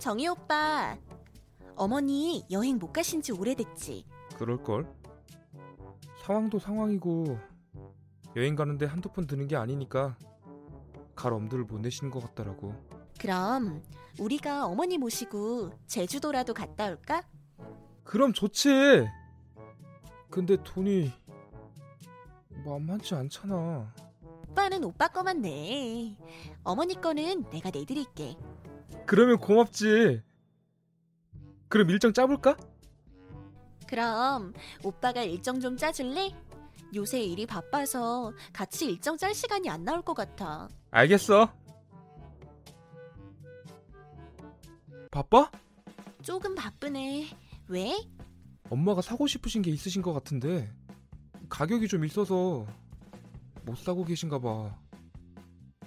정희 오빠, 어머니 여행 못 가신 지 오래됐지? 그럴걸? 상황도 상황이고 여행 가는데 한두 번 드는 게 아니니까 갈 엄두를 못 내시는 것 같더라고. 그럼 우리가 어머니 모시고 제주도라도 갔다 올까? 그럼 좋지. 근데 돈이 만만치 않잖아. 오빠는 오빠 거만 내. 어머니 거는 내가 내드릴게. 그러면 고맙지. 그럼 일정 짜볼까? 그럼 오빠가 일정 좀 짜줄래? 요새 일이 바빠서 같이 일정 짤 시간이 안 나올 것 같아. 알겠어. 바빠? 조금 바쁘네. 왜? 엄마가 사고 싶으신 게 있으신 것 같은데 가격이 좀 있어서 못 사고 계신가 봐.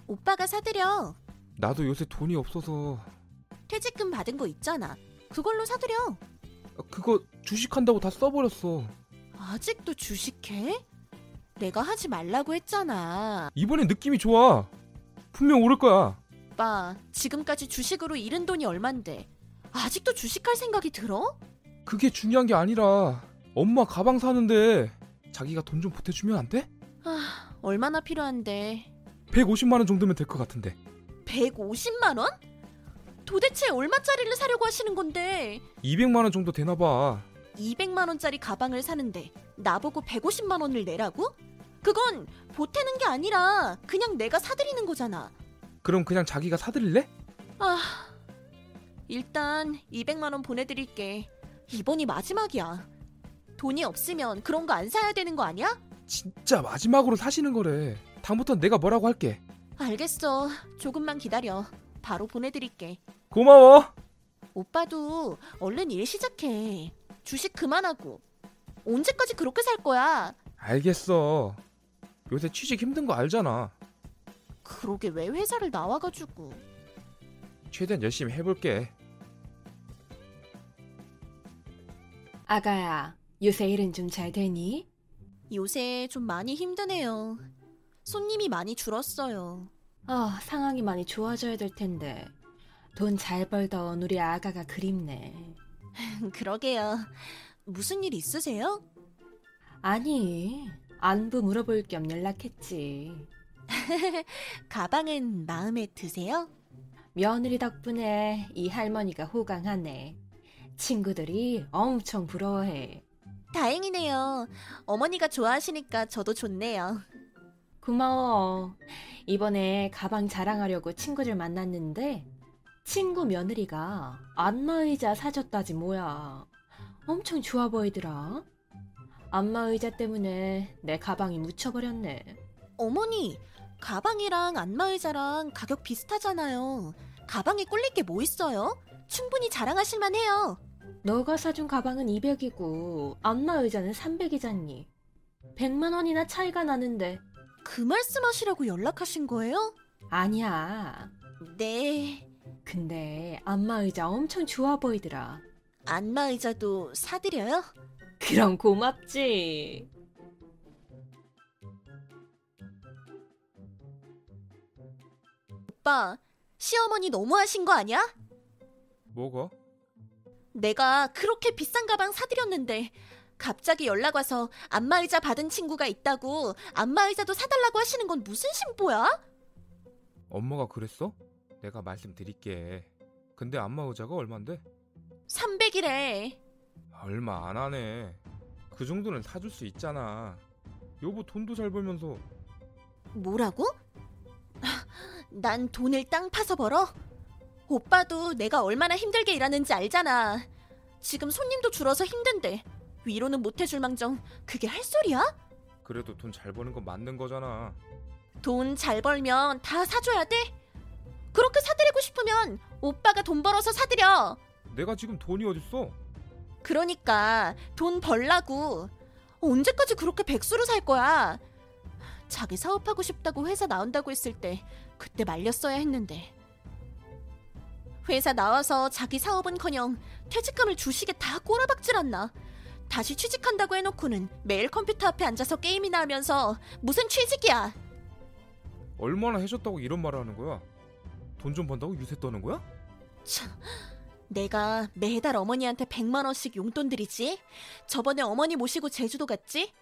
오빠가 사드려. 나도 요새 돈이 없어서 퇴직금 받은 거 있잖아. 그걸로 사드려. 그거 주식한다고 다 써버렸어. 아직도 주식해? 내가 하지 말라고 했잖아. 이번엔 느낌이 좋아. 분명 오를 거야. 오빠, 지금까지 주식으로 잃은 돈이 얼만데. 아직도 주식할 생각이 들어? 그게 중요한 게 아니라 엄마 가방 사는데 자기가 돈 좀 보태주면 안 돼? 아, 얼마나 필요한데. 150만 원 정도면 될 것 같은데. 150만 원? 도대체 얼마짜리를 사려고 하시는 건데 200만 원 정도 되나 봐. 200만 원짜리 가방을 사는데 나보고 150만 원을 내라고? 그건 보태는 게 아니라 그냥 내가 사드리는 거잖아. 그럼 그냥 자기가 사드릴래? 아, 일단 200만 원 보내드릴게. 이번이 마지막이야. 돈이 없으면 그런 거 안 사야 되는 거 아니야? 진짜 마지막으로 사시는 거래. 다음부턴 내가 뭐라고 할게. 알겠어. 조금만 기다려. 바로 보내드릴게. 고마워. 오빠도 얼른 일 시작해. 주식 그만하고. 언제까지 그렇게 살 거야? 알겠어. 요새 취직 힘든 거 알잖아. 그러게 왜 회사를 나와가지고. 최대한 열심히 해볼게. 아가야, 요새 일은 좀 잘 되니? 요새 좀 많이 힘드네요. 손님이 많이 줄었어요. 아, 상황이 많이 좋아져야 될 텐데. 돈 잘 벌던 우리 아가가 그립네. 그러게요. 무슨 일 있으세요? 아니, 안부 물어볼 겸 연락했지. 가방은 마음에 드세요? 며느리 덕분에 이 할머니가 호강하네. 친구들이 엄청 부러워해. 다행이네요. 어머니가 좋아하시니까 저도 좋네요. 고마워. 이번에 가방 자랑하려고 친구들 만났는데 친구 며느리가 안마의자 사줬다지 뭐야. 엄청 좋아 보이더라. 안마의자 때문에 내 가방이 묻혀버렸네. 어머니, 가방이랑 안마의자랑 가격 비슷하잖아요. 가방에 꿀릴 게 뭐 있어요? 충분히 자랑하실만 해요. 너가 사준 가방은 200이고 안마의자는 300이잖니. 100만 원이나 차이가 나는데 그 말씀하시라고 연락하신 거예요? 아니야. 네. 근데 안마 의자 엄청 좋아 보이더라. 안마 의자도 사드려요? 그럼 고맙지. 오빠, 시어머니 너무하신 거 아니야? 뭐가? 내가 그렇게 비싼 가방 사드렸는데 갑자기 연락 와서 안마의자 받은 친구가 있다고 안마의자도 사달라고 하시는 건 무슨 심보야? 엄마가 그랬어? 내가 말씀드릴게. 근데 안마 의자가 얼만데? 300이래. 얼마 안 하네. 그 정도는 사줄 수 있잖아. 여보 돈도 잘 벌면서 뭐라고? 난 돈을 땅 파서 벌어? 오빠도 내가 얼마나 힘들게 일하는지 알잖아. 지금 손님도 줄어서 힘든데 위로는 못 해줄 망정 그게 할 소리야? 그래도 돈 잘 버는 건 맞는 거잖아. 돈 잘 벌면 다 사줘야 돼? 그렇게 사드리고 싶으면 오빠가 돈 벌어서 사드려. 내가 지금 돈이 어딨어? 그러니까 돈 벌라고. 언제까지 그렇게 백수로 살 거야? 자기 사업하고 싶다고 회사 나온다고 했을 때 그때 말렸어야 했는데. 회사 나와서 자기 사업은커녕 퇴직금을 주식에 다 꼬라박질 않나. 다시 취직한다고 해놓고는 매일 컴퓨터 앞에 앉아서 게임이나 하면서 무슨 취직이야? 얼마나 해줬다고 이런 말을 하는 거야? 돈 좀 번다고 유세 떠는 거야? 참, 내가 매달 어머니한테 100만 원씩 용돈 드리지. 저번에 어머니 모시고 제주도 갔지?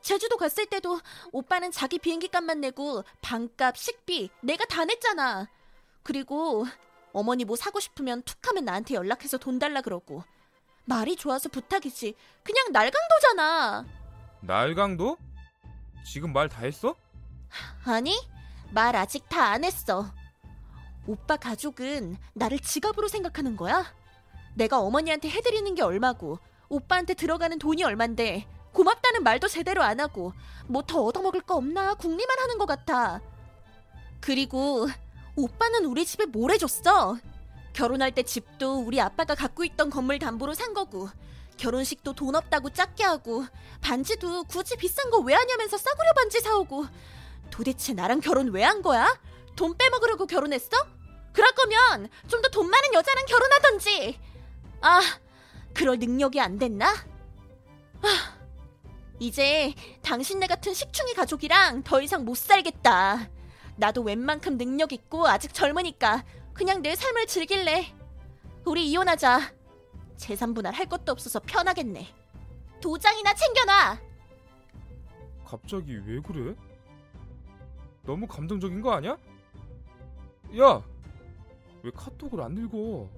제주도 갔을 때도 오빠는 자기 비행기 값만 내고 방값, 식비 내가 다 냈잖아. 그리고 어머니 뭐 사고 싶으면 툭 하면 나한테 연락해서 돈 달라 그러고. 말이 좋아서 부탁이지. 그냥 날강도잖아. 날강도? 지금 말 다 했어? 아니, 말 아직 다 안 했어. 오빠 가족은 나를 지갑으로 생각하는 거야? 내가 어머니한테 해드리는 게 얼마고, 오빠한테 들어가는 돈이 얼만데, 고맙다는 말도 제대로 안 하고, 뭐 더 얻어먹을 거 없나 궁리만 하는 것 같아. 그리고, 오빠는 우리 집에 뭘 해줬어? 결혼할 때 집도 우리 아빠가 갖고 있던 건물 담보로 산 거고, 결혼식도 돈 없다고 작게 하고, 반지도 굳이 비싼 거 왜 하냐면서 싸구려 반지 사오고, 도대체 나랑 결혼 왜 한 거야? 돈 빼먹으려고 결혼했어? 그럴 거면 좀 더 돈 많은 여자랑 결혼하던지. 아, 그럴 능력이 안 됐나? 아, 이제 당신네 같은 식충이 가족이랑 더 이상 못 살겠다. 나도 웬만큼 능력 있고 아직 젊으니까 그냥 내 삶을 즐길래. 우리 이혼하자. 재산 분할 할 것도 없어서 편하겠네. 도장이나 챙겨놔. 갑자기 왜 그래? 너무 감정적인 거 아니야? 야! 왜 카톡을 안 읽어?